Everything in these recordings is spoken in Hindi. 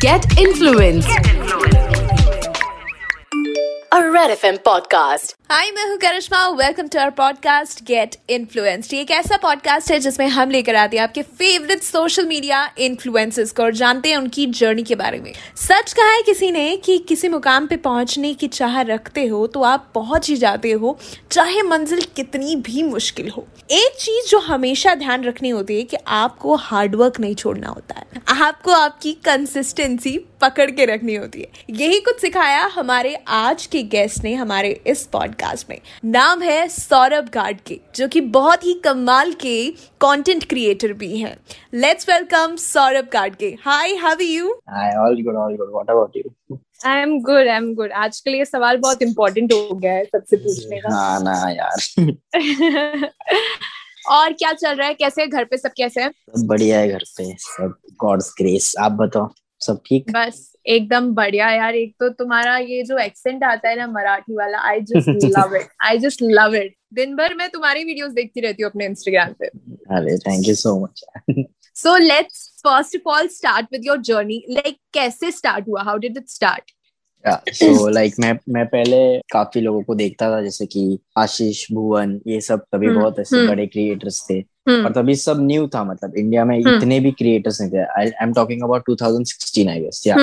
Get influence. Get. A Red FM podcast. Hi मैं हूँ Karishma. Welcome to our podcast get influenced ये एक ऐसा पॉडकास्ट है जिसमें हम लेकर आते हैं आपके फेवरेट सोशल मीडिया इन्फ्लुएंसर्स को और जानते हैं उनकी जर्नी के बारे में। सच कहा है किसी ने कि किसी मुकाम पे पहुँचने की चाह रखते हो तो आप पहुँच ही जाते हो, चाहे मंजिल कितनी भी मुश्किल हो। एक चीज़ जो हमेशा ध्यान रखनी होती है कि आपको हार्डवर्क नहीं छोड़ना होता है। आपको आपकी कंसिस्टेंसी पकड़ के रखनी होती है। यही कुछ सिखाया हमारे आज के गेस्ट ने हमारे इस पॉडकास्ट में। नाम है सौरभ गाडगे जो कि बहुत ही कमाल के कंटेंट क्रिएटर भी हैं। Let's welcome Saurabh Gadge. Hi how are you Hi, all good, all good. What about you? I am good I am good आजकल ये सवाल बहुत इम्पोर्टेंट हो गया है सबसे पूछने का। हाँ ना यार। और क्या चल रहा है? कैसे है? घर पे सब कैसे है? सब बढ़िया है घर पे। सब गॉड्स ग्रेस आप बताओ सब ठीक? बस। एकदम बढ़िया यार। एक तो तुम्हारा ये जो एक्सेंट आता है ना मराठी वाला I just love it I just love it दिन भर मैं तुम्हारी वीडियोस देखती रहती हूँ अपने इंस्टाग्राम पे। अरे thank you so much so let's first of all start with your journey like कैसे स्टार्ट हुआ? How did it start so like मैं मैं पहले काफ़ी लोगों को देखता था जैसे कि आशीष भुवन ये सब तभी हम्म, बहुत ऐसे हम्म। बड़े क्रिएटर्स थे। और तभी सब न्यू था मतलब इंडिया में। इतने भी क्रिएटर्स नहीं थे। I am talking about 2016 I guess या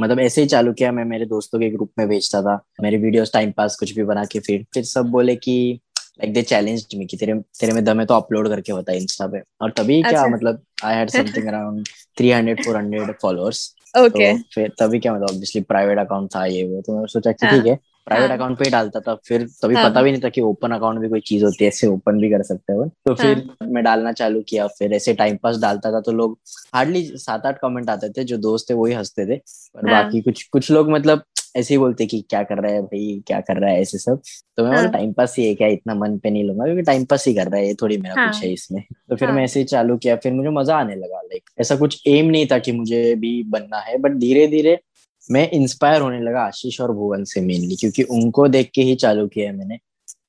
मतलब ऐसे ही चालू किया मैं मेरे दोस्तों के ग्रुप में भेजता था। मेरे वीडियोस टाइम पास कुछ भी बना के फिर फिर सब बोले कि लाइक दे चैलेंज मी कि तेरे तेरे में दम है तो अपलोड करके बता इंस्टा पे। और तभी क्या अच्छा। मतलब I had something around 300 400 followers okay तो फिर तभी क्या मतलब ऑब्वियसली प्राइवेट अकाउंट था ये वो तो मैंने सोचा कि। ठीक है प्राइवेट हाँ। अकाउंट पे ही डालता था फिर तभी हाँ। पता भी नहीं था कि ओपन अकाउंट भी कोई चीज़ होती है ऐसे ओपन भी कर सकते हैं तो फिर मैं डालना चालू किया फिर ऐसे टाइम पास डालता था तो लोग हार्डली सात आठ कमेंट आते थे जो दोस्त थे वही हँसते थे पर। बाकी कुछ कुछ लोग मतलब ऐसे ही बोलते कि क्या कर रहा है भाई क्या कर रहा है ऐसे सब तो मैं बोला हाँ। टाइम पास ही है क्या इतना मन पे नहीं लूँगा क्योंकि टाइम पास ही कर रहा है ये थोड़ी मेरा हाँ। कुछ है इसमें तो फिर हाँ। मैं ऐसे ही चालू किया फिर मुझे मज़ा आने लगा लाइक ऐसा कुछ एम नहीं था कि मुझे भी बनना है बट धीरे धीरे मैं इंस्पायर होने लगा आशीष और भुवन से मेनली क्योंकि उनको देख के ही चालू किया है मैंने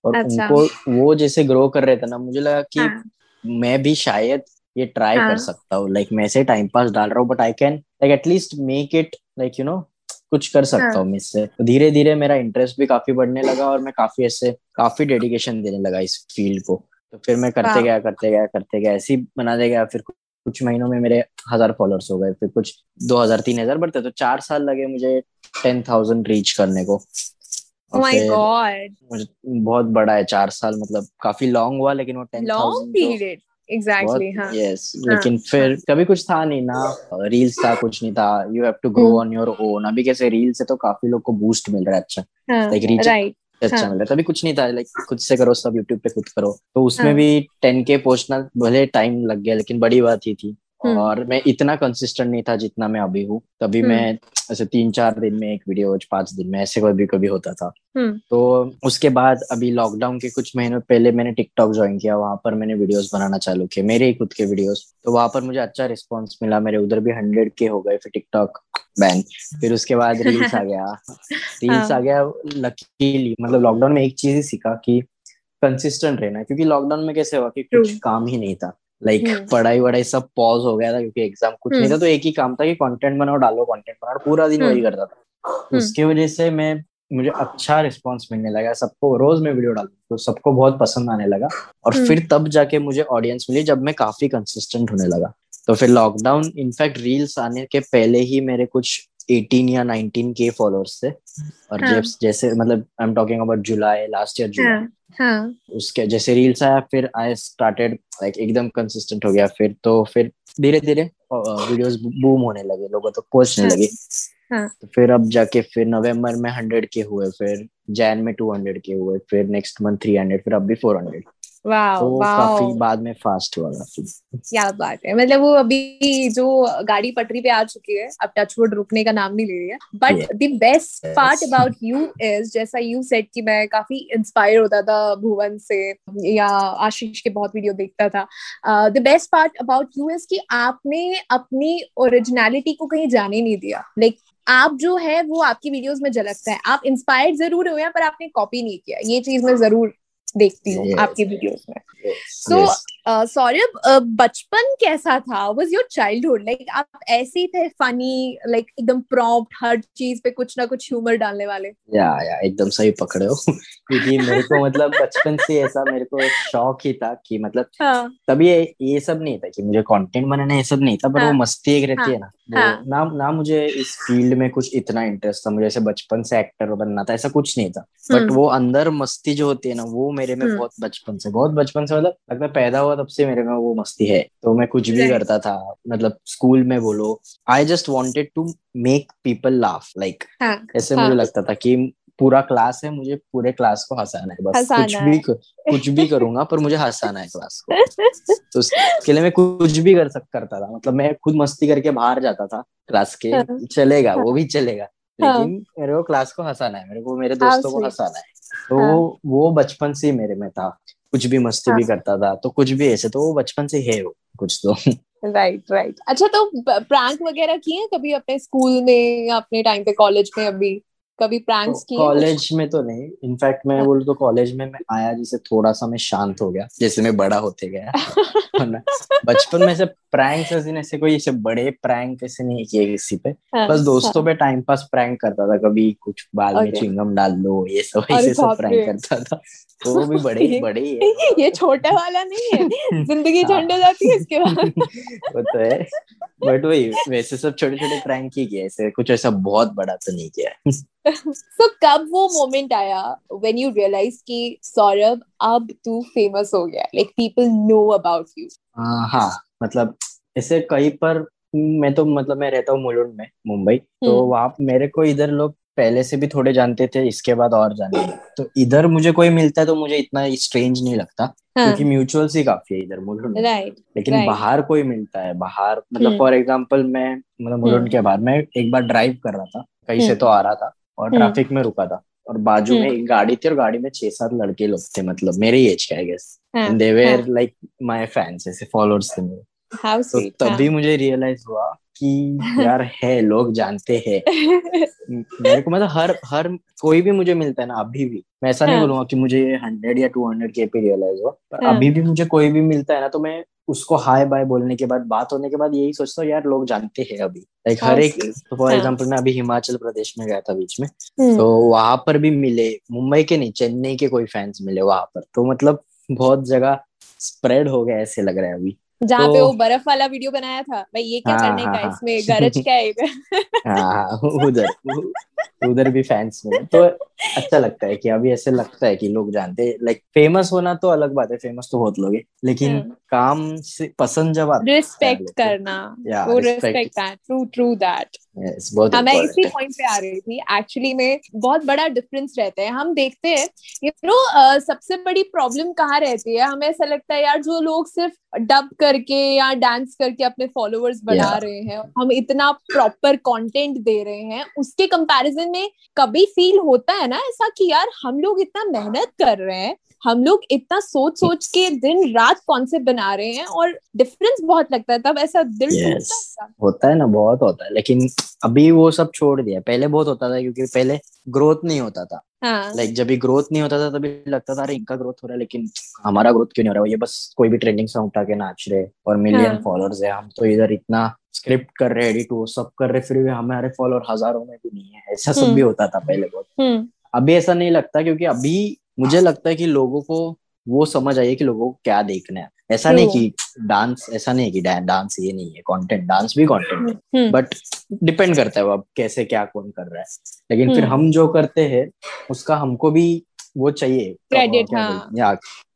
और अच्छा। उनको वो जैसे ग्रो कर रहे थे ना मुझे लगा कि हाँ, मैं भी शायद ये ट्राई हाँ। कर सकता हूँ लाइक मैं ऐसे टाइम पास डाल रहा हूँ but I can like at least make it like you know कुछ कर सकता हाँ। हूँ मैं इससे। तो धीरे धीरे मेरा इंटरेस्ट भी काफ़ी बढ़ने लगा और मैं काफ़ी ऐसे काफ़ी डेडिकेशन देने लगा इस फ़ील्ड को। तो फिर मैं करते गया करते गया करते गया ऐसे ही बनाते गया। फिर कुछ महीनों में मेरे हज़ार फॉलोअर्स हो गए। फिर कुछ दो हज़ार तीन हज़ार बढ़ते तो चार साल लगे मुझे टेन थाउज़ेंड रीच करने को। Oh my god मुझे बहुत बड़ा है चार साल मतलब काफ़ी लॉन्ग हुआ लेकिन वो टेन long exactly हाँ। यस हाँ, लेकिन फिर कभी कुछ था नहीं ना। रील्स था कुछ नहीं था। You have to grow. On your own अभी कैसे रील्स है तो काफ़ी लोग को बूस्ट मिल रहा है अच्छा। हाँ रीच right अच्छा हाँ। मिल रहा है। तभी कुछ नहीं था लाइक खुद से करो सब यूट्यूब पे खुद करो। तो उसमें हाँ। भी टेन के पहुँचना भले टाइम लग गया लेकिन बड़ी बात ही थी। और मैं इतना कंसिस्टेंट नहीं था जितना मैं अभी हूँ। कभी हम्म। मैं ऐसे तीन चार दिन में एक वीडियो पाँच दिन में ऐसे कभी कभी होता था। हम्म। तो उसके बाद अभी लॉकडाउन के कुछ महीनों पहले मैंने टिकटॉक ज्वाइन किया वहाँ पर मैंने वीडियोस बनाना चालू किए मेरे ही खुद के वीडियोस तो वहाँ पर मुझे अच्छा रिस्पॉन्स मिला मेरे उधर भी हंड्रेड के हो गए फिर टिकटॉक बैन फिर उसके बाद रील्स आ गया। रील्स हाँ। आ गया लकीली मतलब लॉकडाउन में एक चीज़ ही सीखा कि कंसिस्टेंट रहना क्योंकि लॉकडाउन में कैसे हुआ कि कुछ काम ही नहीं था। Like hmm. पढ़ाई वढ़ाई सब पॉज हो गया था क्योंकि एग्ज़ाम कुछ नहीं था तो एक ही काम था कि कंटेंट बनाओ डालो कंटेंट बनाओ पूरा दिन हम्म। वही करता था उसकी वजह से मैं मुझे अच्छा रिस्पांस मिलने लगा सबको रोज मैं वीडियो डालता तो सबको बहुत पसंद आने लगा और हम्म। फिर तब जाके मुझे ऑडियंस मिली जब मैं काफ़ी कंसिस्टेंट होने लगा तो फिर लॉकडाउन इनफैक्ट रील्स आने के पहले ही मेरे कुछ 18 या 19 के फॉलोअर्स थे और हाँ। जैस- जैसे मतलब I am talking about July last year July हाँ। उसके जैसे रील्स आया फिर आई स्टार्टेड लाइक एकदम कंसिस्टेंट हो गया। फिर तो फिर धीरे धीरे वीडियोस बूम होने लगे लोगों तक पहुँचने हाँ, लगे। हाँ। तो फिर अब जाके फिर नवंबर में हंड्रेड के हुए फिर जैन में टू हंड्रेड के हुए फिर नेक्स्ट मंथ थ्री हंड्रेड फिर अब भी फोर हंड्रेड वाओ तो काफ़ी बाद में फास्ट हुआ काफ़ी। क्या बात है। मतलब वो अभी जो गाड़ी पटरी पे आ चुकी है अब टचवुड रुकने का नाम नहीं ले रही है। But the best part about you is जैसा यू सेट कि मैं काफ़ी इंस्पायर होता था भुवन से या आशीष के बहुत वीडियो देखता था। The best part about you is कि आपने अपनी ओरिजिनलिटी को कहीं जाने नहीं दिया। लाइक आप जो है वो आपकी वीडियोस में झलकता है। आप इंस्पायर्ड ज़रूर हुए हैं पर आपने कॉपी नहीं किया। ये चीज़ मैं ज़रूर देखती हूँ Yes. आपकी वीडियोस में Yes, So, yes. सौरभ बचपन कैसा था? वाज योर चाइल्डहुड लाइक आप ऐसे थे फनी लाइक एकदम प्रॉम्प्ट हर चीज़ पे कुछ ना कुछ ह्यूमर डालने वाले? या या एकदम सही पकड़े हो। क्योंकि मेरे को मतलब बचपन से ऐसा मेरे को शौक ही था कि मतलब हाँ। तभी ये ये सब नहीं था कि मुझे कंटेंट बनाना ये सब नहीं था पर हाँ, वो मस्ती एक रहती हाँ, है ना हाँ. ना ना मुझे इस फ़ील्ड में कुछ इतना इंटरेस्ट था मुझे ऐसे बचपन से एक्टर बनना था ऐसा कुछ नहीं था। But hmm. वो अंदर मस्ती जो होती है ना वो मेरे में हम्म। बहुत बचपन से बहुत बचपन से मतलब लगता पैदा हुआ तब से मेरे में वो मस्ती है तो मैं कुछ भी करता था मतलब स्कूल में बोलो I just wanted to make people laugh like हाँ ऐसे हाँ. मुझे लगता था कि पूरा क्लास है मुझे पूरे क्लास को हंसाना है बस कुछ है। भी कुछ भी करूँगा पर मुझे हंसाना है क्लास को तो उसके लिए मैं कुछ भी कर सक करता था मतलब मैं खुद मस्ती करके बाहर जाता था क्लास के हाँ। चलेगा वो भी चलेगा हाँ। लेकिन मेरे को क्लास को हंसाना है मेरे को मेरे दोस्तों को हंसाना है तो हाँ। वो बचपन से ही मेरे में था कुछ भी मस्ती भी हाँ। करता था तो कुछ भी ऐसे तो वो बचपन से है वो कुछ तो। राइट राइट अच्छा तो प्रैंक वगैरह किए कभी अपने स्कूल में या अपने टाइम पे कॉलेज में अभी? कभी प्रैंक्स किए कॉलेज में तो नहीं। इनफैक्ट मैं बोलूँ तो कॉलेज में मैं आया जैसे थोड़ा सा मैं शांत हो गया जैसे मैं बड़ा होते गया। बचपन में ऐसे प्रैंक ऐसे कोई ऐसे बड़े प्रैंक ऐसे नहीं किए किसी पे। हाँ, बस दोस्तों पे टाइम पास प्रैंक करता था कभी कुछ बाल में चिंगम डाल दो ये सब ऐसे सब प्रैंक करता था। तो वो भी बड़े ये- बड़े है। ये छोटा वाला नहीं है। ज़िंदगी हाँ। झंड हो जाती है इसके बाद। वो तो है। बट वही वैसे सब छोटे छोटे प्रैंक ही किए ऐसे कुछ ऐसा बहुत बड़ा तो नहीं किया। सो कब वो मोमेंट आया व्हेन यू रियलाइज़ कि सौरभ अब तू फ़ेमस हो गया? Like people know about you हाँ मतलब ऐसे कहीं पर मैं तो मतलब मैं रहता हूँ मुलुंड में मुंबई तो वहाँ वहाँ मेरे को इधर लोग पहले से भी थोड़े जानते थे इसके बाद और जाने। तो इधर मुझे कोई मिलता है तो मुझे इतना स्ट्रेंज नहीं लगता क्योंकि म्यूचुअल्स ही काफ़ी है इधर मुलुंड लेकिन right. बाहर कोई मिलता है बाहर मतलब हम्म। फॉर एग्ज़ाम्पल मैं मतलब मुलुंड हम्म। के बाहर मैं एक बार ड्राइव कर रहा था कहीं से हम्म। तो आ रहा था और हम्म। ट्रैफ़िक में रुका था और बाजू में हम्म। एक गाड़ी थी और गाड़ी में छह सात लड़के लोग थे मतलब मेरे एज के आई गेस हाँ, they were like my fans ऐसे फॉलोअर्स थे मेरे हाउ तो स्वीट तभी मुझे रियलाइज़ हुआ कि यार है लोग जानते हैं मेरे को मतलब हर हर कोई भी मुझे मिलता है ना अभी भी मैं ऐसा नहीं हाँ। बोलूँगा कि मुझे हंड्रेड या टू हंड्रेड के पे रियलाइज़ हुआ पर हाँ। अभी भी मुझे कोई भी मिलता है ना तो मैं उसको हाय बाय बोलने के बाद बात होने के बाद यही सोचता हूँ यार लोग जानते हैं अभी लाइक हर एक तो फॉर हाँ। एग्ज़ाम्पल मैं अभी हिमाचल प्रदेश में गया था बीच में हम्म। तो वहाँ पर भी मिले मुंबई के नहीं चेन्नई के कोई फैंस मिले वहाँ पर तो मतलब बहुत जगह स्प्रेड हो गया ऐसे लग रहा है अभी जहाँ तो- पे वो बर्फ़ वाला वीडियो बनाया था भाई ये क्या चढ़ने करने हाँ, का हाँ। इसमें? गरज क्या है हाँ उधर उधर भी फैंस में। तो अच्छा लगता है कि अभी ऐसे लगता है कि लोग जानते हैं। लाइक फ़ेमस होना तो अलग बात है फ़ेमस तो बहुत लोग है। लेकिन हम्म। काम से पसंद जब आता रिस्पेक्ट करना या, वो रिस्पेक्ट ट्रू ट्रू दैट है yes, बहुत हाँ मैं इसी पॉइंट पे आ रही थी। एक्चुअली में बहुत बड़ा डिफरेंस रहता है। हम देखते हैं यू नो सबसे बड़ी प्रॉब्लम कहाँ रहती है? हमें ऐसा लगता है यार जो लोग सिर्फ़ डब करके या डांस करके अपने फॉलोअर्स बना Yeah. रहे हैं हम इतना प्रॉपर कंटेंट दे रहे हैं उसके कंपैरिजन में कभी फील होता है ना ऐसा कि यार हम लोग इतना मेहनत कर रहे हैं हम लोग इतना सोच सोच के दिन रात कॉन्सेप्ट बना रहे हैं और डिफरेंस बहुत लगता है तब ऐसा दिल Yes. है होता है ना बहुत होता है लेकिन अभी वो सब छोड़ दिया पहले बहुत होता था क्योंकि पहले ग्रोथ नहीं होता था। हाँ। लाइक जब भी ग्रोथ नहीं होता था तभी लगता था अरे इनका ग्रोथ हो रहा है लेकिन हमारा ग्रोथ क्यों नहीं हो रहा है? ये बस कोई भी ट्रेंडिंग सॉन्ग उठा के नाच रहे और मिलियन हाँ। फॉलोअर्स है। हम तो इधर इतना स्क्रिप्ट कर रहे एडिट वो सब कर रहे फिर भी हमारे फॉलोअर हज़ारों में भी नहीं है। ऐसा सब हम्म। भी होता था पहले बहुत। हम्म। अभी ऐसा नहीं लगता क्योंकि अभी मुझे लगता है कि लोगों को वो समझ आई है कि लोगों को क्या देखना है। ऐसा नहीं. कि डांस ऐसा नहीं है कि डांस ये नहीं है कंटेंट डांस भी कंटेंट है। हम्म बट डिपेंड करता है वो अब कैसे क्या कौन कर रहा है। लेकिन फिर हम्म। हम जो करते हैं उसका हमको भी वो चाहिए क्रेडिट हाँ।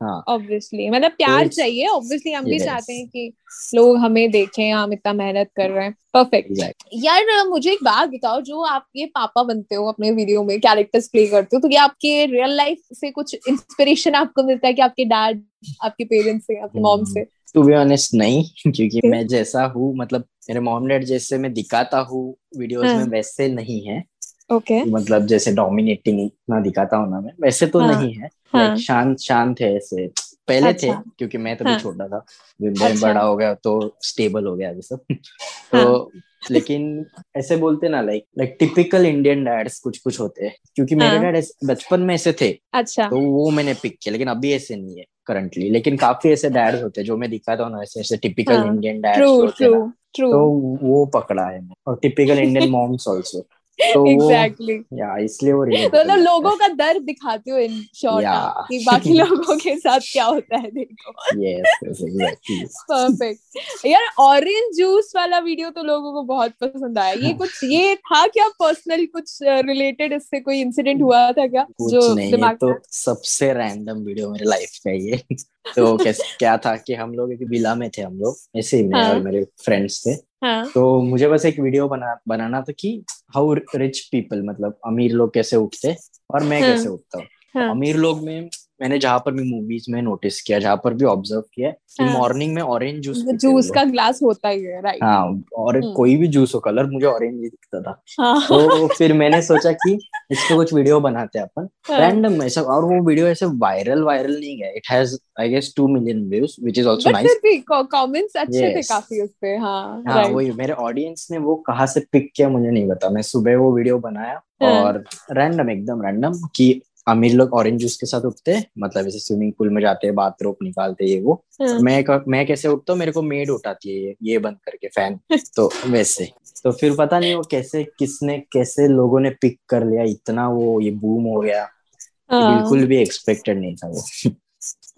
हाँ। ऑब्वियसली मतलब प्यार it's- चाहिए ऑब्वियसली हम भी चाहते हैं कि लोग हमें देखें हम इतना मेहनत कर रहे हैं। Perfect exactly. यार मुझे एक बात बताओ जो आप ये पापा बनते हो अपने वीडियो में कैरेक्टर्स प्ले करते हो तो क्या आपके रियल लाइफ से कुछ इंस्पिरेशन आपको मिलता है कि आपके डैड आपके पेरेंट्स से आपके मॉम से? टू बी ऑनेस्ट नहीं क्योंकि मैं जैसा हूँ मतलब मेरे मॉम डैड जैसे मैं दिखाता हूँ वीडियोस हाँ। में वैसे नहीं है। Okay okay. मतलब जैसे डोमिनेटिंग इतना दिखाता हूँ ना मैं वैसे तो हाँ। नहीं है हाँ। Like, शांत शांत है ऐसे पहले अच्छा, थे। क्योंकि मैं तभी हाँ। छोटा था मैं अच्छा। बड़ा हो गया तो स्टेबल हो गया अभी सब तो लेकिन ऐसे बोलते ना like like typical Indian dads कुछ कुछ होते हैं क्योंकि मेरे हाँ। डैड बचपन में ऐसे थे अच्छा तो वो मैंने पिक किया लेकिन अभी ऐसे नहीं है करंटली लेकिन काफ़ी ऐसे डैड होते हैं जो मैं दिखाता हूँ ना ऐसे ऐसे टिपिकल हाँ, इंडियन डैड होते हैं तो वो पकड़ा है और टिपिकल इंडियन मॉम्स आल्सो तो एग्जैक्टली या इसलिए वो relate मतलब लोगों का दर्द दिखाते हो इन शॉर्ट कि बाकी लोगों के साथ क्या होता है देखो। है yes yes exactly. परफेक्ट यार ऑरेंज जूस वाला वीडियो तो लोगों को बहुत पसंद आया। ये कुछ ये था क्या पर्सनल कुछ रिलेटेड इससे कोई इंसिडेंट हुआ था क्या जो दिमाग तो सबसे रैंडम वीडियो मेरे लाइफ का ये। तो क्या था कि हम लोग एक विला में थे हम लोग ऐसे ही मैं हाँ। और मेरे फ्रेंड्स थे। हाँ तो मुझे बस एक वीडियो बना बनाना था कि हाउ रिच पीपल मतलब अमीर लोग कैसे उठते और मैं हाँ। कैसे उठता हूँ हाँ। अमीर लोग में मैंने जहाँ पर भी मूवीज़ में नोटिस किया जहाँ पर भी ऑब्ज़र्व किया कि हाँ। मॉर्निंग में ऑरेंज जूस जूस का ग्लास होता ही है राइट हाँ और हम्म। कोई भी जूस हो कलर मुझे ऑरेंज ही दिखता था। हाँ। तो फिर मैंने सोचा कि इस पे कुछ वीडियो बनाते हैं अपन। हाँ। रैंडम ऐसा और वो वीडियो ऐसे वायरल वायरल नहीं गया। It has I guess two million views which is also nice comments अच्छे थे काफ़ी उस पे हाँ हाँ वही मेरे ऑडियंस ने वो कहाँ से पिक किया मुझे नहीं पता। मैं सुबह वो वीडियो बनाया हाँ। और रैंडम एकदम रैंडम कि अमीर लोग ऑरेंज जूस के साथ उठते हैं मतलब ऐसे स्विमिंग पूल में जाते हैं बाथ रोप निकालते हैं ये वो। हाँ। मैं मैं कैसे उठता हूँ? मेरे को मेड उठाती है ये ये बंद करके फ़ैन तो वैसे। तो फिर पता नहीं वो कैसे किसने कैसे लोगों ने पिक कर लिया इतना वो ये बूम हो गया। हाँ। बिल्कुल भी एक्सपेक्टेड नहीं था वो।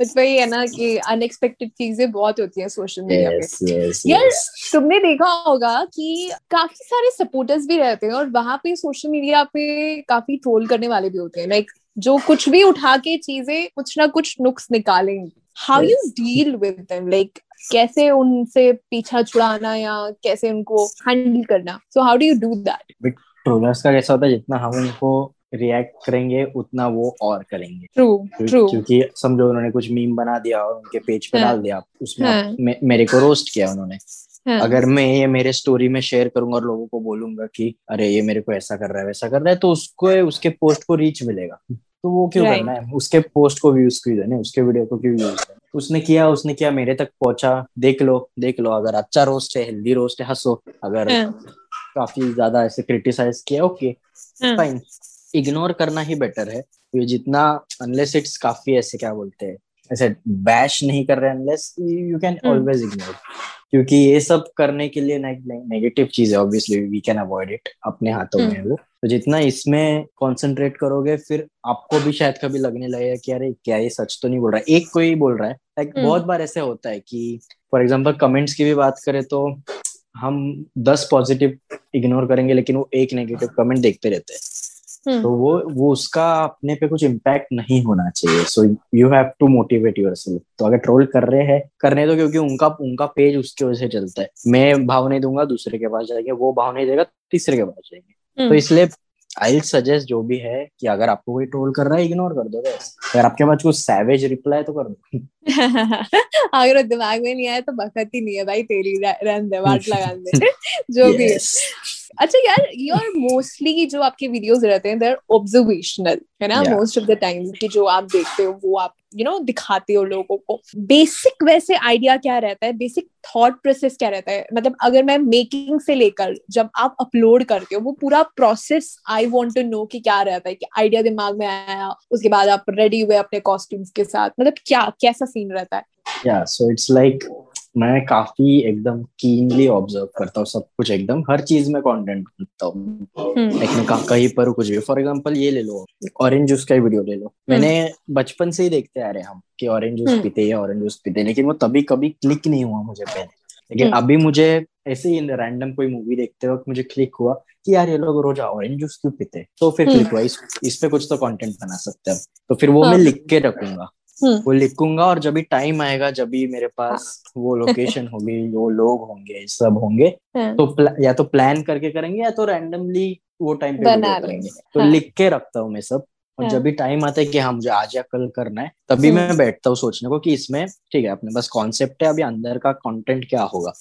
बट वही है ना कि अनएक्सपेक्टेड चीज़ें बहुत होती हैं सोशल मीडिया पे। यस यार, तुमने देखा होगा कि काफ़ी सारे सपोर्टर्स भी रहते हैं और वहाँ पे सोशल मीडिया पे काफ़ी ट्रोल करने वाले भी होते हैं। लाइक जो कुछ भी उठा के चीज़ें कुछ ना कुछ नुक्स निकालेंगे। How you deal with them like कैसे उनसे पीछा छुड़ाना या कैसे उनको हैंडल करना? So how do you do that trollers का कैसा होता है जितना हम उनको रिएक्ट करेंगे उतना वो और करेंगे। ट्रू ट्रू क्योंकि समझो उन्होंने कुछ मीम बना दिया और उनके पेज पे हाँ। डाल दिया उसमें हाँ। मे, मेरे को रोस्ट किया उन्होंने। हाँ। अगर मैं ये मेरे स्टोरी में शेयर करूँगा और लोगों को बोलूँगा कि अरे ये मेरे को ऐसा कर रहा है वैसा कर रहा है तो उसको उसके पोस्ट को रीच मिलेगा तो वो क्यों Right. करना है उसके पोस्ट को व्यूज़ क्यों देने उसके वीडियो को क्यों व्यूज़ देने उसने किया उसने किया मेरे तक पहुँचा देख लो देख लो अगर अच्छा रोस्ट है हेल्दी रोस्ट है हंसो अगर हाँ। काफ़ी ज़्यादा ऐसे क्रिटिसाइज किया ओके। फाइन इग्नोर करना ही बेटर है ये जितना अनलेस इट्स काफ़ी ऐसे क्या बोलते हैं ऐसे बैश नहीं कर रहे unless you can. Always ignore क्योंकि ये सब करने के लिए नेगेटिव चीज़ है obviously we can avoid it अपने हाथों में हम्म। वो तो जितना इसमें कंसंट्रेट करोगे फिर आपको भी शायद कभी लगने लगेगा कि अरे क्या ये सच तो नहीं बोल रहा है एक कोई बोल रहा है लाइक हम्म। बहुत बार ऐसे होता है कि फॉर एग्ज़ाम्पल कमेंट्स की भी बात करें तो हम दस पॉजिटिव इग्नोर करेंगे लेकिन वो एक नेगेटिव कमेंट देखते रहते हैं। तो वो वो उसका अपने पे कुछ इम्पैक्ट नहीं होना चाहिए। So you have to motivate your तो अगर ट्रोल कर रहे हैं करने दो क्योंकि उनका उनका पेज उसकी वजह से चलता है। मैं भाव नहीं दूँगा दूसरे के पास जाएँगे वो भाव नहीं देगा तीसरे के पास जाएँगे। तो हम्म। इसलिए आई सजेस्ट जो भी है कि अगर आपको कोई ट्रोल कर रहा है इग्नोर कर दो बस। अगर आपके पास कुछ सैवेज रिप्लाई तो कर दो। अगर दिमाग में नहीं आया तो बखत ही नहीं है भाई तेरी रह- रहने दे वाट लगा दे जो भी है. अच्छा यार योर मोस्टली जो आपके वीडियोस रहते हैं देर ऑब्जर्वेशनल है ना? मोस्ट ऑफ़ द टाइम कि जो आप देखते हो वो आप यू you नो know, दिखाते हो लोगों को। बेसिक वैसे आइडिया क्या रहता है? बेसिक थॉट प्रोसेस क्या रहता है? मतलब अगर मैं मेकिंग से लेकर जब आप अपलोड करते हो वो पूरा process I want to know कि क्या रहता है कि आइडिया दिमाग में आया उसके बाद आप रेडी हुए अपने कॉस्ट्यूम्स के साथ। मतलब क्या कैसा सीन रहता है? या सो इट्स लाइक मैं काफ़ी एकदम कीनली ऑब्ज़र्व करता हूँ सब कुछ एकदम हर चीज़ में कंटेंट ढूंढता हूँ हम्म, कहाँ- पर कुछ भी फॉर एग्जांपल ये ले लो ऑरेंज जूस का ही वीडियो ले लो मैंने बचपन से ही देखते आ रहे हम कि ऑरेंज जूस हम्म। पीते हैं ऑरेंज जूस पीते हैं लेकिन वो तभी कभी क्लिक नहीं हुआ मुझे पहले लेकिन हम्म। अभी मुझे ऐसे ही रैंडम कोई मूवी देखते वक्त मुझे क्लिक हुआ कि यार ये लोग रोज ऑरेंज जूस क्यों पीते तो फिर हम्म। क्लिक हुआ इस इस पे कुछ तो कंटेंट बना सकते हैं तो फिर वो हाँ। मैं लिख के रखूँगा हम्म। वो लिखूँगा और जब भी टाइम आएगा जब भी मेरे पास वो लोकेशन होगी वो लोग होंगे सब होंगे हाँ। तो या तो प्लान करके करेंगे या तो रैंडमली वो टाइम पे। करेंगे तो हाँ। लिख के रखता हूँ मैं सब और हाँ। जब भी टाइम आता है कि हाँ मुझे आज या कल करना है तभी हम्म। मैं बैठता हूँ सोचने को कि इसमें ठीक है अपने पास कॉन्सेप्ट है अभी अंदर का कंटेंट क्या होगा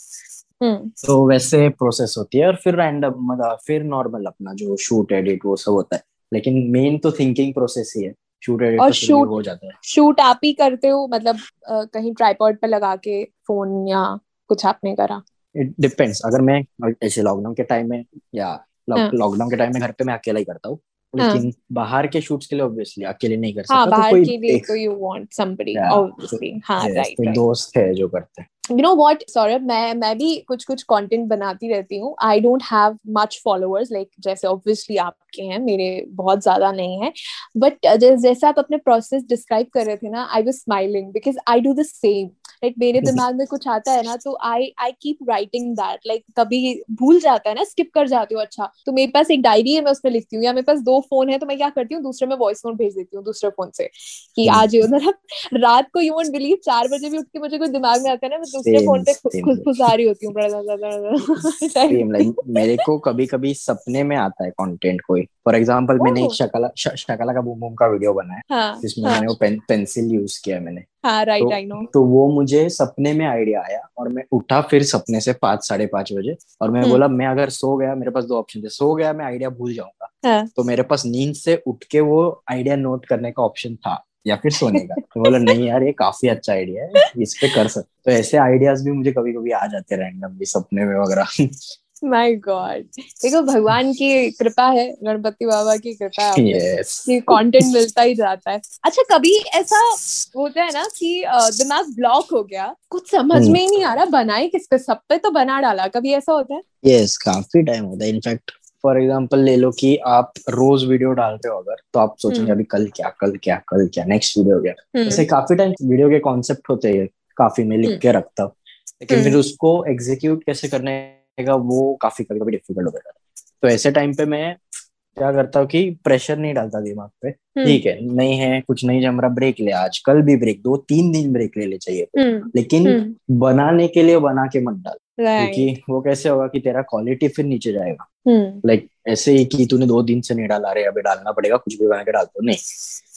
हम्म तो वैसे प्रोसेस होती है और फिर रैंडम मतलब फिर नॉर्मल अपना जो शूट एडिट वो सब होता है लेकिन मेन तो थिंकिंग प्रोसेस ही है शूट एडिट और तो भी shoot- हो जाता है। शूट आप ही करते हो मतलब अ, कहीं ट्राइपॉड पे लगा के फ़ोन या कुछ आपने करा? इट डिपेंड्स अगर मैं ऐसे लॉकडाउन के टाइम में या हाँ। लॉकडाउन के टाइम में घर पे मैं अकेला ही करता हूँ हाँ। लेकिन बाहर के शूट्स के लिए ऑब्वियसली अकेले नहीं कर सकता हाँ तो बाहर कोई के लिए तो यू वांट समबडी ऑब्वियसली हाँ तो राइट दोस्त है जो करते हैं। यू नो वॉट सौरभ मैं मैं भी कुछ कुछ कॉन्टेंट बनाती रहती हूँ। I don't have much followers like जैसे ऑब्वियसली आपके हैं, मेरे बहुत ज़्यादा नहीं है। बट जैसे आप अपने प्रोसेस डिस्क्राइब कर रहे थे ना I was smiling because I do the same like मेरे दिमाग में कुछ आता है ना तो I I keep writing that like कभी भूल जाता है ना स्किप कर जाती हूँ अच्छा। तो मेरे पास एक डायरी है मैं उसमें लिखती हूँ। या मेरे पास दो फ़ोन है तो मैं क्या करती हूँ दूसरे में वॉइस नोट भेज देती हूँ दूसरे फ़ोन से कि हम्म। आज ये मतलब रात को यू वोंट बिलीव चार बजे भी उठ के मुझे कोई दिमाग में आता है ना मैं दूसरे फ़ोन पे same. खुद खुशा रही होती हूँ मेरे को कभी कभी सपने में आता है कंटेंट कोई। फॉर एग्जांपल मैंने एक. शकला शकला का बूम बूम का वीडियो बनाया हाँ जिसमें हाँ। मैंने वो पेंसिल यूज़ किया मैंने। हाँ राइट तो- आई नो तो वो मुझे सपने में आइडिया आया और मैं उठा फिर सपने से पाँच साढ़े पाँच बजे और मैं हम्म। बोला मैं अगर सो गया मेरे पास दो ऑप्शन थे सो गया मैं आइडिया भूल जाऊँगा। हाँ। तो मेरे पास नींद से उठ के वो आइडिया नोट करने का ऑप्शन था या फिर सोने का। तो बोला नहीं यार ये काफ़ी अच्छा आइडिया है इस पे कर सकते तो ऐसे आइडियाज़ भी मुझे कभी कभी आ जाते रैंडमली सपने में वगैरह। माय गॉड देखो भगवान की कृपा है गणपति बाबा की कृपा है पे। कि कंटेंट मिलता ही जाता है अच्छा कभी ऐसा होता है ना कि दिमाग ब्लॉक हो गया कुछ समझ हम्म। में ही नहीं आ रहा बनाए किस पे सब पे तो बना डाला कभी ऐसा होता है यस yes, काफ़ी टाइम होता है इनफैक्ट फॉर एग्ज़ाम्पल ले लो कि आप रोज वीडियो डाल रहे हो अगर तो आप सोचेंगे हम्म। अभी कल क्या कल क्या कल क्या नेक्स्ट वीडियो क्या हम्म, ऐसे काफ़ी टाइम वीडियो के कॉन्सेप्ट होते हैं काफ़ी में लिख हम्म। के रखता हूँ लेकिन हम्म। फिर उसको एग्जीक्यूट कैसे करने का वो काफ़ी कभी कभी डिफ़िकल्ट हो जाता है। तो ऐसे टाइम पे मैं क्या करता हूँ कि प्रेशर नहीं डालता दिमाग पे। हम्म, ठीक है नहीं है कुछ नहीं जम रहा ब्रेक ले आज कल भी ब्रेक दो तीन दिन ब्रेक ले ले चाहिए। हम्म, लेकिन हम्म, बनाने के लिए बना के मत डाल। क्योंकि वो कैसे होगा कि तेरा क्वालिटी फिर नीचे जाएगा। लाइक लाइक ऐसे ही कि तूने दो दिन से नहीं डाला। रहे अभी डालना पड़ेगा कुछ भी बना के डाल दो। नहीं।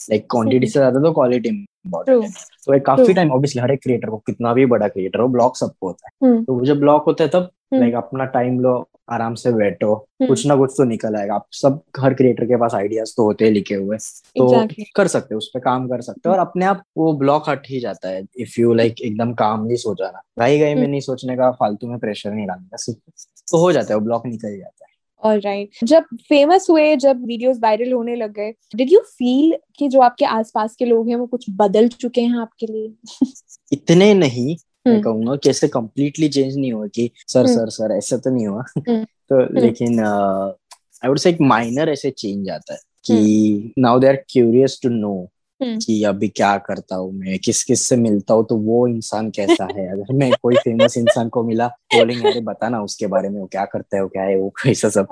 लाइक क्वांटिटी से ज़्यादा तो क्वालिटी इम्पोर्टेंट है। तो एक काफ़ी टाइम ऑब्वियसली हर एक क्रिएटर को कितना भी बड़ा क्रिएटर हो ब्लॉक सबको होता है। हम्म, तो वो जब ब्लॉक होता है तब हम्म। लाइक अपना टाइम लो आराम से बैठो। हम्म। कुछ ना कुछ तो निकल आएगा। आप सब हर क्रिएटर के पास आइडियाज़ तो होते हैं लिखे हुए। तो Exactly. कर सकते हो उस पर काम कर सकते हो और अपने आप वो ब्लॉक हट ही जाता है। इफ़ यू लाइक एकदम कामली सो जाना गाई गाई में हम्म। नहीं सोचने का फालतू में प्रेशर नहीं डालने का। सिर्फ़ तो हो जाता है वो ब्लॉक निकल जाता है। ऑलराइट जब फ़ेमस हुए जब वीडियोस वायरल होने लग गए डिड यू फील कि जो आपके आसपास के लोग हैं वो कुछ बदल चुके हैं आपके लिए? इतने नहीं मैं हम्म। कहूँगा कि ऐसे कम्प्लीटली चेंज नहीं हुआ कि सर हम्म। सर सर ऐसा तो नहीं हुआ हम्म। तो लेकिन आई वुड से एक माइनर ऐसे चेंज आता है कि now they are curious to know hmm. कि अभी क्या करता हूँ मैं किस किस से मिलता हूँ तो वो इंसान कैसा है अगर मैं कोई फ़ेमस इंसान को मिला बोलेंगे अरे बताना उसके बारे में वो क्या करता है वो क्या है वो कैसा सब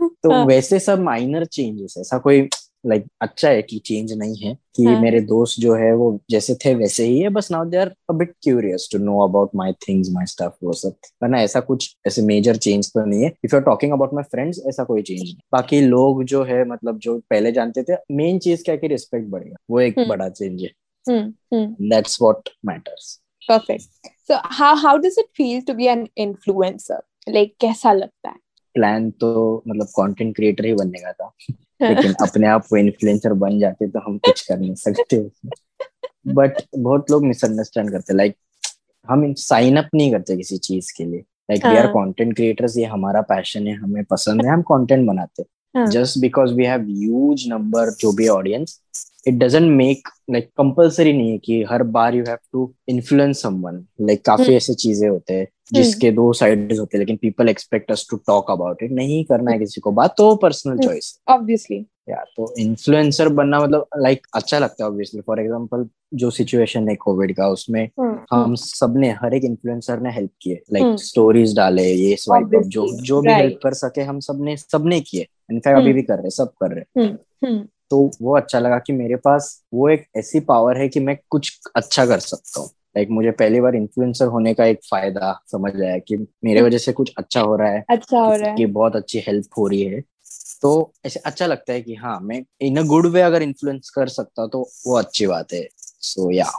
तो हाँ। वैसे सब माइनर चेंजेस ऐसा कोई लाइक like, अच्छा है कि चेंज नहीं है कि हाँ। मेरे दोस्त जो है वो जैसे थे वैसे ही है बस now they are a bit curious to know about my things my stuff वो सब। वरना ऐसा कुछ ऐसे मेजर चेंज तो नहीं है। If you are talking about my friends ऐसा कोई चेंज नहीं। बाकी लोग जो है मतलब जो पहले जानते थे मेन चीज़ क्या है कि रिस्पेक्ट बढ़ेगा वो एक हम्म। बड़ा चेंज है। That's what matters perfect so how how does it feel to be an influencer? Like कैसा लगता है? प्लान तो मतलब कंटेंट क्रिएटर ही बनने का था। लेकिन अपने आप वो इन्फ्लुएंसर बन जाते तो हम कुछ कर नहीं सकते बट बहुत लोग मिसअंडरस्टैंड करते लाइक like, हम साइन अप नहीं करते किसी चीज़ के लिए। Like we are content content creators ये हमारा पैशन है हमें पसंद है हम कंटेंट बनाते। हाँ। Just because we have huge number जो भी audience it doesn't make like compulsory नहीं है कि हर बार you have to influence someone like काफ़ी हम्म। ऐसे चीज़ें होते हैं जिसके दो साइड्स होते हैं लेकिन people expect us to talk about it नहीं करना है किसी को बात तो पर्सनल हम्म। Choice obviously. या तो इन्फ्लुएंसर बनना मतलब लाइक अच्छा लगता है ऑब्वियसली फॉर एग्जांपल जो सिचुएशन है कोविड का उसमें हम्म, हम सबने हर एक इन्फ्लुएंसर ने हेल्प किए. लाइक हम्म। स्टोरीज डाले ये स्वाइप जो जो भी हेल्प कर सके हम सब सबने सबने किए. इनफैक्ट अभी हम्म। भी कर रहे सब कर रहे हम्म, हम्म, तो वो अच्छा लगा कि मेरे पास वो एक ऐसी पावर है कि मैं कुछ अच्छा कर सकता हूँ। लाइक मुझे पहली बार इन्फ्लुएंसर होने का एक फ़ायदा समझ आया कि मेरे वजह से कुछ अच्छा हो रहा है अच्छा हो रहा है। कि बहुत अच्छी हेल्प हो रही है। तो ऐसे अच्छा लगता है कि हाँ मैं इन अ गुड वे अगर इन्फ्लुएंस कर सकता तो वो अच्छी बात है। सो या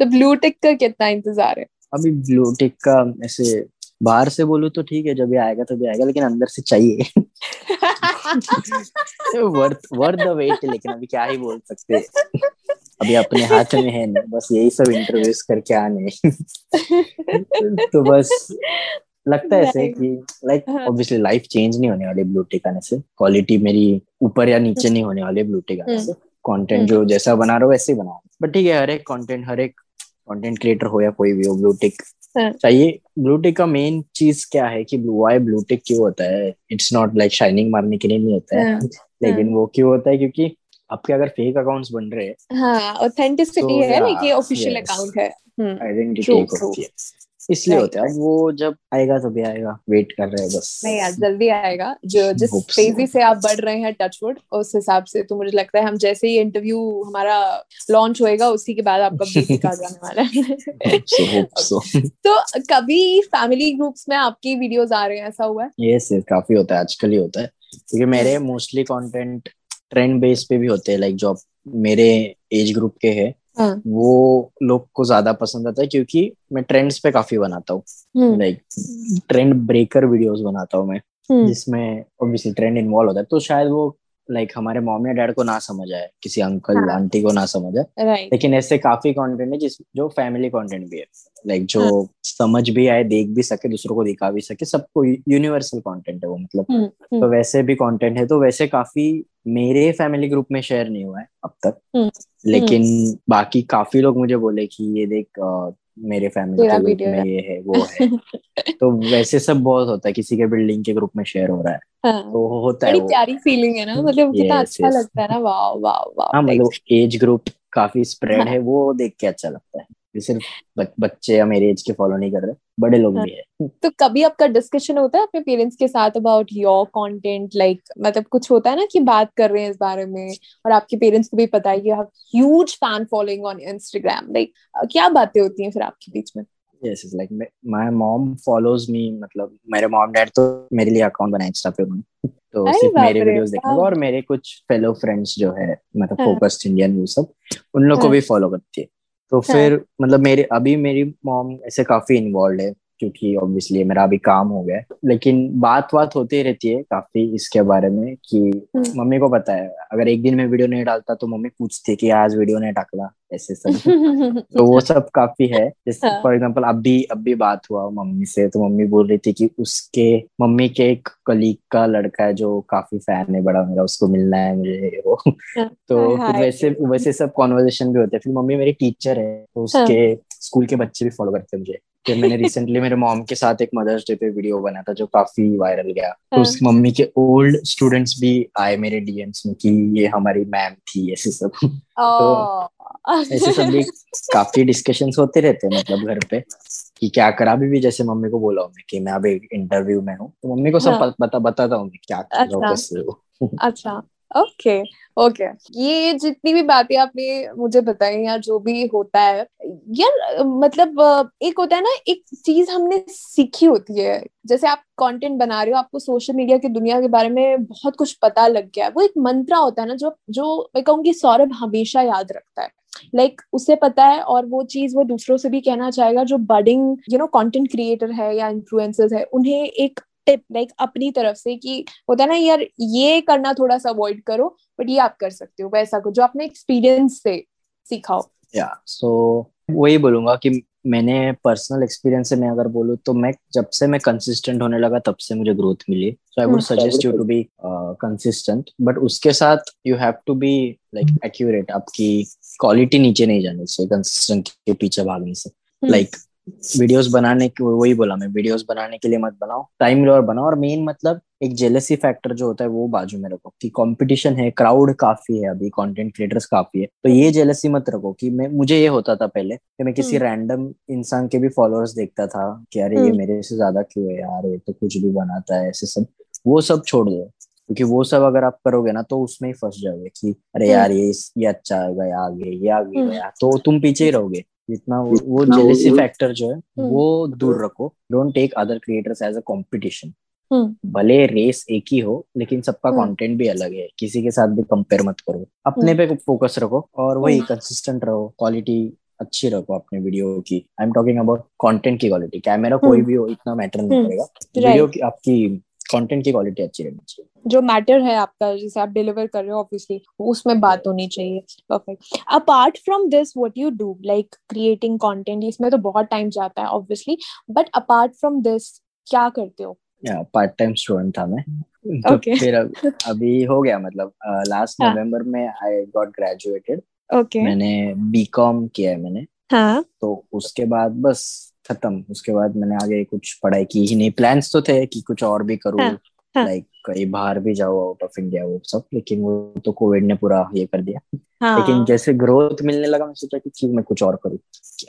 तो ब्लू टिक का कितना इंतज़ार है? अभी ब्लूटिक का ऐसे बाहर से बोलूँ तो ठीक है जब ये आएगा तभी आएगा लेकिन अंदर से चाहिए। वर्थ वर्थ द वेट लेकिन अभी क्या ही बोल सकते अभी अपने हाथ में है ना बस यही सब इंटरव्यूज़ करके आने तो बस लगता है ऐसे कि लाइक. ऑब्वियसली लाइफ चेंज नहीं होने वाली ब्लू टिक आने से क्वालिटी मेरी ऊपर या नीचे नहीं होने वाली ब्लू टिक आने हम्म. से कंटेंट हम्म. जो जैसा बना रहा हो वैसे ही बनाओ बट ठीक है हर एक कंटेंट हर एक कंटेंट क्रिएटर हो या कोई भी हो ब्लू टिक. चाहिए ब्लू टिक का मेन चीज़ क्या है कि ब्लू आई ब्लू टिक क्यों होता है? इट्स नॉट लाइक शाइनिंग मारने के लिए नहीं होता है। हाँ. लेकिन वो क्यों होता है? क्योंकि आपके अगर फेक अकाउंट्स बन रहे हैं हाँ ऑथेंटिसिटी है ना कि ऑफिशियल अकाउंट है। हम्म आइडेंटिटी true. होती है। इसलिए होता है। अब वो जब आएगा तभी आएगा। वेट कर रहे हैं बस। नहीं यार जल्दी आएगा। जो जिस तेज़ी से। आप बढ़ रहे हैं टचवुड उस हिसाब से तो मुझे लगता है हम जैसे ही इंटरव्यू हमारा लॉन्च होएगा उसी के बाद आपका बेसिक आ जाने वाला है। So, so. तो कभी फैमिली ग्रुप्स में आपकी वीडियोस आ रहे हैं ऐसा हुआ है? यस yes, काफ़ी होता है आजकल ही होता है। क्योंकि मेरे मोस्टली कंटेंट ट्रेंड बेस पे भी होते हैं लाइक जो मेरे एज ग्रुप के हाँ वो लोग को ज़्यादा पसंद आता है क्योंकि मैं ट्रेंड्स पे काफ़ी बनाता हूँ। लाइक ट्रेंड ब्रेकर वीडियोस बनाता हूँ मैं हम्म। जिसमें ऑब्वियसली ट्रेंड इन्वॉल्व होता है। तो शायद वो लाइक हमारे मॉम या डैड को ना समझ आए किसी अंकल हाँ. आंटी को ना समझ आए। राइट लेकिन ऐसे काफ़ी कंटेंट है जिस जो फैमिली कंटेंट भी है। लाइक जो हाँ. समझ भी आए देख भी सके दूसरों को दिखा भी सके सबको यूनिवर्सल कंटेंट है वो मतलब। हम्म तो हम्म वैसे भी कंटेंट है तो वैसे काफ़ी मेरे फैमिली ग्रुप में शेयर नहीं हुआ है अब तक। हम्म, लेकिन बाकी काफ़ी लोग मुझे बोले कि ये देख मेरे फैमिली के ग्रुप में ये है वो है। तो वैसे सब बहुत होता है किसी के बिल्डिंग के ग्रुप में शेयर हो रहा है। हाँ। तो होता है बड़ी प्यारी फीलिंग है ना मतलब कितना अच्छा लगता है ना वाह वाह वाह हाँ मतलब एज ग्रुप काफ़ी स्प्रेड हाँ. है वो देख के अच्छा लगता है। ये सिर्फ़ बच, बच्चे या मेरे एज के फॉलो नहीं कर रहे बड़े लोग हाँ. भी है तो कभी आपका डिस्कशन होता है अपने पेरेंट्स के साथ अबाउट योर कंटेंट लाइक मतलब कुछ होता है ना कि बात कर रहे हैं इस बारे में और आपके पेरेंट्स को भी पता है you have huge fan following on Instagram like क्या बातें होती हैं फिर आपके बीच में yes like my mom follows me मतलब मेरे मॉम डैड तो मेरे लिए अकाउंट बनाया इंस्टा पे उन्होंने तो सिर्फ़ मेरे वीडियोस देखने वाह। और मेरे कुछ फेलो फ्रेंड्स जो है मतलब हाँ। फोकस्ड इंडियन वो सब उन लोग को हाँ। भी फॉलो करती है तो फिर मतलब मेरे अभी मेरी मॉम ऐसे काफ़ी इन्वॉल्व है। क्योंकि ऑब्वियसली मेरा अभी काम हो गया लेकिन बात बात होती रहती है काफ़ी इसके बारे में कि हम्म। मम्मी को पता है अगर एक दिन में वीडियो नहीं डालता तो मम्मी पूछती है कि आज वीडियो नहीं डाकला ऐसे सब। तो वो सब काफ़ी है। जैसे हाँ। फॉर एग्ज़ाम्पल अब भी अब भी बात हुआ मम्मी से तो मम्मी बोल रही थी कि उसके मम्मी के एक कलीग का लड़का है जो काफ़ी फ़ैन है बड़ा मेरा उसको मिलना है मुझे वो। तो फिर वैसे वैसे सब कॉन्वर्जेशन भी होते हैं। फिर मम्मी मेरी टीचर है तो उसके स्कूल के बच्चे भी फॉलो करते हैं मुझे। फिर मैंने रिसेंटली मेरे मॉम के साथ एक मदर्स डे पे वीडियो बनाया था जो काफ़ी वायरल गया। तो। उस मम्मी के ओल्ड स्टूडेंट्स भी आए मेरे डीएम्स में कि ये हमारी मैम थी ऐसे सब। तो ऐसे सब भी काफ़ी डिस्कशंस होते रहते हैं मतलब घर पे कि क्या करा? अभी भी जैसे मम्मी को बोला हूँ कि मैं अभी इंटरव्यू में हूँ। तो मम्मी को सब हाँ। बता बताता हूँ मैं क्या अच्छा। अच्छा। ओके ओके ये जितनी भी बातें आपने मुझे बताई या जो भी होता है यार मतलब एक होता है ना एक चीज़ हमने सीखी होती है। जैसे आप कंटेंट बना रहे हो आपको सोशल मीडिया की दुनिया के बारे में बहुत कुछ पता लग गया है। वो एक मंत्रा होता है ना जो जो मैं कहूँगी सौरभ हमेशा याद रखता है। लाइक like, उसे पता है और वो चीज़ वो दूसरों से भी कहना चाहेगा जो budding you know content creator है या इन्फ्लुएंसर्स है उन्हें एक टिप लाइक अपनी तरफ़ से कि होता है ना यार ये करना थोड़ा सा अवॉइड करो बट ये आप कर सकते हो वैसा कुछ जो आपने एक्सपीरियंस से सीखा हो या सो वही बोलूँगा कि मैंने पर्सनल एक्सपीरियंस से मैं अगर बोलूँ तो मैं जब से मैं कंसिस्टेंट होने लगा तब से मुझे growth milli so I would. Suggest you to be consistent but उसके साथ you have to be like accurate आपकी क्वालिटी नीचे नहीं जाने से कंसिस्टेंट के पीछे भागने से। लाइक वीडियोस बनाने के वही बोला मैं वीडियोस बनाने के लिए मत बनाओ टाइम और बनाओ और मेन मतलब एक जेलसी फैक्टर जो होता है वो बाजू में रखो कि कंपटीशन है क्राउड काफ़ी है अभी कंटेंट क्रिएटर्स काफ़ी है तो ये जेलसी मत रखो कि मैं मुझे ये होता था पहले कि मैं किसी हम्म। रैंडम इंसान के भी फॉलोअर्स देखता था कि अरे ये हम्म। मेरे से ज़्यादा क्यों है यार ये तो कुछ भी बनाता है ऐसे सब वो सब छोड़ दो क्योंकि वो सब अगर आप करोगे ना तो उसमें ही फंस जाओगे कि अरे हम्म। यार ये ये अच्छा गया आगे ये आगे हम्म। गया तो तुम पीछे ही रहोगे जितना वो, वो जेलेसी फैक्टर जो है हम्म। वो दूर रखो don't take other creators as a competition हम्म। भले रेस एक ही हो लेकिन सबका हम्म। कंटेंट भी अलग है किसी के साथ भी कंपेयर मत करो अपने पे फोकस रखो और वही हम्म। कंसिस्टेंट रहो क्वालिटी अच्छी रखो अपने वीडियो की I am talking about content की क्वालिटी कैमरा कोई हम्म। भी हो इतना मैटर नहीं हम्म। करेगा वीडियो की आपकी कंटेंट की क्वालिटी अच्छी रहनी चाहिए। जो मैटर है आपका जिसे आप डिलीवर कर रहे हो ऑब्वियसली उसमें बात होनी चाहिए। Perfect apart from this what you do like creating content इसमें तो बहुत टाइम जाता है obviously but apart from this क्या करते हो? या पार्ट टाइम स्टूडेंट था मैं। तो Okay. फिर अब, अभी हो गया मतलब लास्ट हाँ. नवंबर में आई गॉट ग्रेजुएटेड ओके मैंने बीकॉम किया है मैंने। हाँ। तो उसके बाद बस खत्म। उसके बाद मैंने आगे कुछ पढ़ाई की ही नहीं। प्लान्स तो थे कि कुछ और भी करूँ। हाँ, हाँ। लाइक कहीं बाहर भी जाओ आउट ऑफ़ इंडिया वो सब। लेकिन वो तो कोविड ने पूरा ये कर दिया। हाँ। लेकिन जैसे ग्रोथ मिलने लगा मैं सोचा कि ठीक मैं कुछ और करूँ।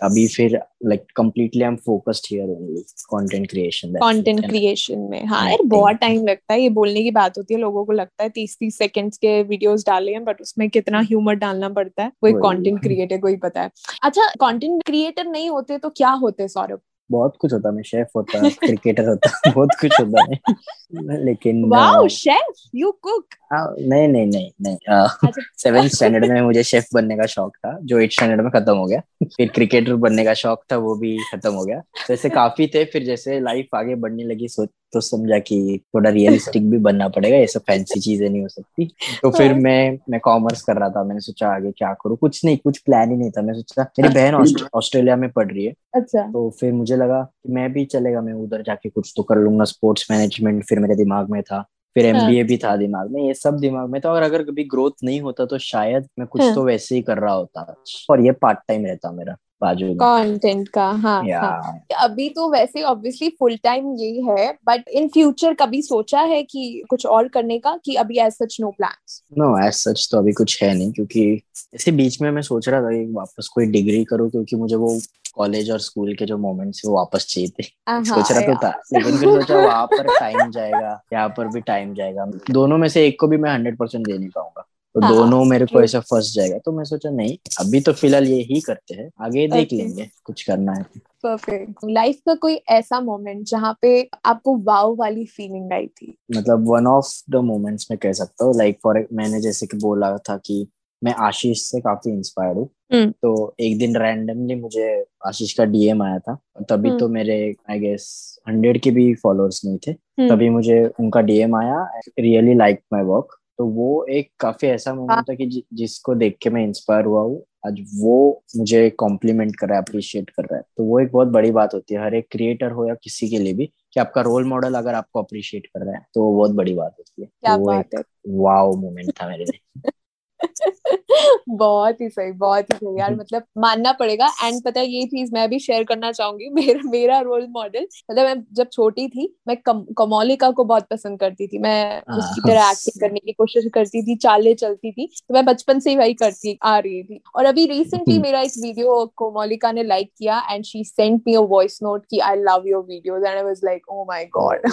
अभी फिर like completely I am focused here only content creation content creation में। हाँ यार बहुत टाइम लगता है ये बोलने की बात होती है लोगों को लगता है तीस तीस सेकंड्स के वीडियोस डाले हैं बट उसमें कितना ह्यूमर डालना पड़ता है वही। कंटेंट क्रिएटर को ही पता है। अच्छा कंटेंट क्रिएटर नहीं होते तो क्या होते सौरभ? बहुत कुछ होता मैं शेफ होता क्रिकेटर होता बहुत कुछ होता मैं लेकिन वाओ शेफ यू कुक हाँ, नहीं नहीं नहीं नहीं सेवेंथ सेवन स्टैंडर्ड में मुझे शेफ बनने का शौक था जो एट स्टैंडर्ड में खत्म हो गया। फिर क्रिकेटर बनने का शौक था वो भी खत्म हो गया। तो ऐसे काफ़ी थे फिर जैसे लाइफ आगे बढ़ने लगी सो तो समझा कि थोड़ा रियलिस्टिक भी बनना पड़ेगा ये सब फैंसी चीज़ें नहीं हो सकती। तो फिर हाँ। मैं मैं कॉमर्स कर रहा था मैंने सोचा आगे क्या करूँ? कुछ नहीं कुछ प्लान ही नहीं था। मैं सोचा मेरी बहन ऑस्ट्रेलिया में पढ़ रही है। अच्छा। तो फिर मुझे लगा कि मैं भी चलेगा मैं उधर जाके कुछ तो कर लूँगा स्पोर्ट्स मैनेजमेंट फिर मेरे दिमाग में था फिर हाँ। एमबीए भी था दिमाग में ये सब दिमाग में था। और अगर कभी ग्रोथ नहीं होता तो शायद मैं कुछ हाँ। तो वैसे ही कर रहा होता। और ये पार्ट टाइम रहता मेरा। बाजू में। कंटेंट का हाँ या हाँ अभी तो वैसे ऑब्वियसली फुल टाइम यही है बट इन फ्यूचर कभी सोचा है कि कुछ और करने का कि अभी as such no plans no as such तो अभी कुछ है नहीं क्योंकि ऐसे बीच में मैं सोच रहा था कि वापस कोई डिग्री करूँ क्योंकि मुझे वो कॉलेज और स्कूल के जो मोमेंट्स वो वापस चाहिए थे। सोच रहा तो था लेकिन फिर सोचा वहाँ पर टाइम जाएगा यहाँ पर भी टाइम जाएगा। दोनों में से एक को भी मैं हंड्रेड परसेंट दे नहीं पाऊँगा। तो हाँ, दोनों मेरे को ऐसा फंस जाएगा। तो मैं सोचा नहीं अभी तो फ़िलहाल ये ही करते हैं। आगे देख Okay. लेंगे कुछ करना है परफेक्ट लाइफ का कोई ऐसा मोमेंट जहाँ पे आपको वाव वाली फीलिंग आई थी? मतलब वन ऑफ़ द मोमेंट्स में कह सकता हूँ। लाइक फॉर मैंने जैसे कि बोला था कि मैं आशीष से काफ़ी इंस्पायर्ड हूँ। हम्म। तो एक दिन रैंडमली मुझे आशीष का डीएम आया था। तभी हम्म। तो मेरे आई गेस हंड्रेड के भी फॉलोअर्स नहीं थे। हम्म। तभी मुझे उनका डीएम आया रियली लाइक माई वर्क तो वो एक काफ़ी ऐसा मोमेंट था कि जि, जिसको देख के मैं इंस्पायर हुआ हूँ। आज वो मुझे कॉम्प्लीमेंट कर रहा है अप्रिशिएट कर रहा है। तो वो एक बहुत बड़ी बात होती है हर एक क्रिएटर हो या किसी के लिए भी कि आपका रोल मॉडल अगर आपको अप्रिशिएट कर रहा है तो वो बहुत बड़ी बात होती है। क्या तो वो बात एक है। वाव मोमेंट था मेरे लिए। बहुत ही सही बहुत ही सही यार। मतलब मानना पड़ेगा एंड पता है ये चीज़ मैं भी शेयर करना चाहूँगी। मेरा मेरा रोल मॉडल मतलब मैं जब छोटी थी मैं कम, कमौलिका को बहुत पसंद करती थी। मैं हाँ। उसकी तरह एक्टिंग करने की कोशिश करती थी चाले चलती थी तो मैं बचपन से ही वही करती आ रही थी। और अभी रिसेंटली मेरा एक वीडियो कोमोलिका ने लाइक किया and she sent me a voice note की I love your videos and I was like oh my god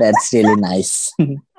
that's really nice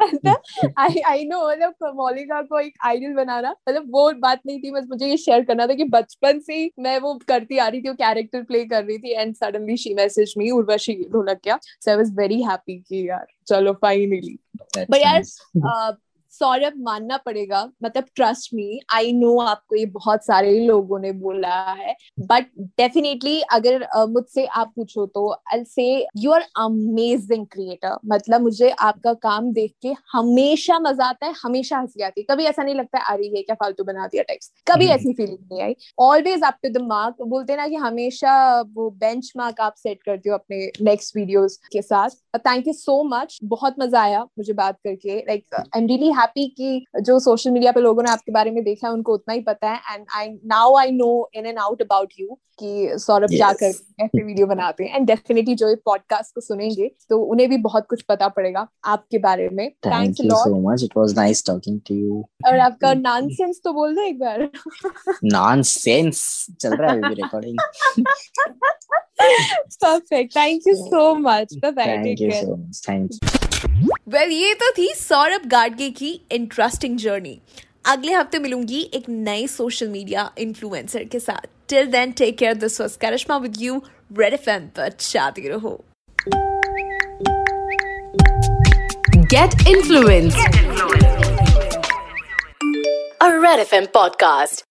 I know मतलब मौलिका को एक आइडियल बनाना मतलब वो बात नहीं थी बस मुझे ये शेयर करना था कि बचपन से ही मैं वो करती आ रही थी वो कैरेक्टर प्ले कर रही थी and suddenly she message me Urvashi Dholakia so I was very happy कि यार चलो फाइनली बट यार, uh, सौरभ मानना पड़ेगा। मतलब ट्रस्ट मी आई नो आपको ये बहुत सारे लोगों ने बोला है। बट डेफिनेटली अगर uh, मुझसे आप पूछो तो आई से यू आर अमेजिंग क्रिएटर मतलब मुझे आपका काम देख के हमेशा मज़ा आता है हमेशा हँसी आती है। कभी ऐसा नहीं लगता अरे ये क्या फालतू बना दिया टेक्स्ट कभी हम्म। ऐसी फीलिंग नहीं आई। Always up to the mark बोलते ना कि हमेशा वो बेंच मार्क आप सेट करते हो अपने नेक्स्ट वीडियोस के साथ। थैंक यू सो मच बहुत मज़ा आया मुझे बात करके। Like I am really happy कि जो सोशल मीडिया पे लोगों ने आपके बारे में देखा है उनको उतना ही पता है। And I now I know in and out about you कि सौरभ क्या. करते हैं कैसे वीडियो बनाते हैं। एंड डेफिनेटली जो ये पॉडकास्ट को सुनेंगे तो उन्हें भी बहुत कुछ पता पड़ेगा आपके बारे में। Thank you so much it was nice talking to you और आपका नॉनसेंस तो बोल दो एक बार। नॉनसेंस चल रहा है अभी recording perfect thank you so much bye bye you care so much thank you well well, ये तो थी सौरभ गाडगे की इंटरेस्टिंग जर्नी अगले हफ़्ते मिलूँगी एक नए सोशल मीडिया इन्फ्लुएंसर के साथ. Till then take care this was Karishma with you Red FM पर चाहती रहो. Get influenced. A Red FM podcast.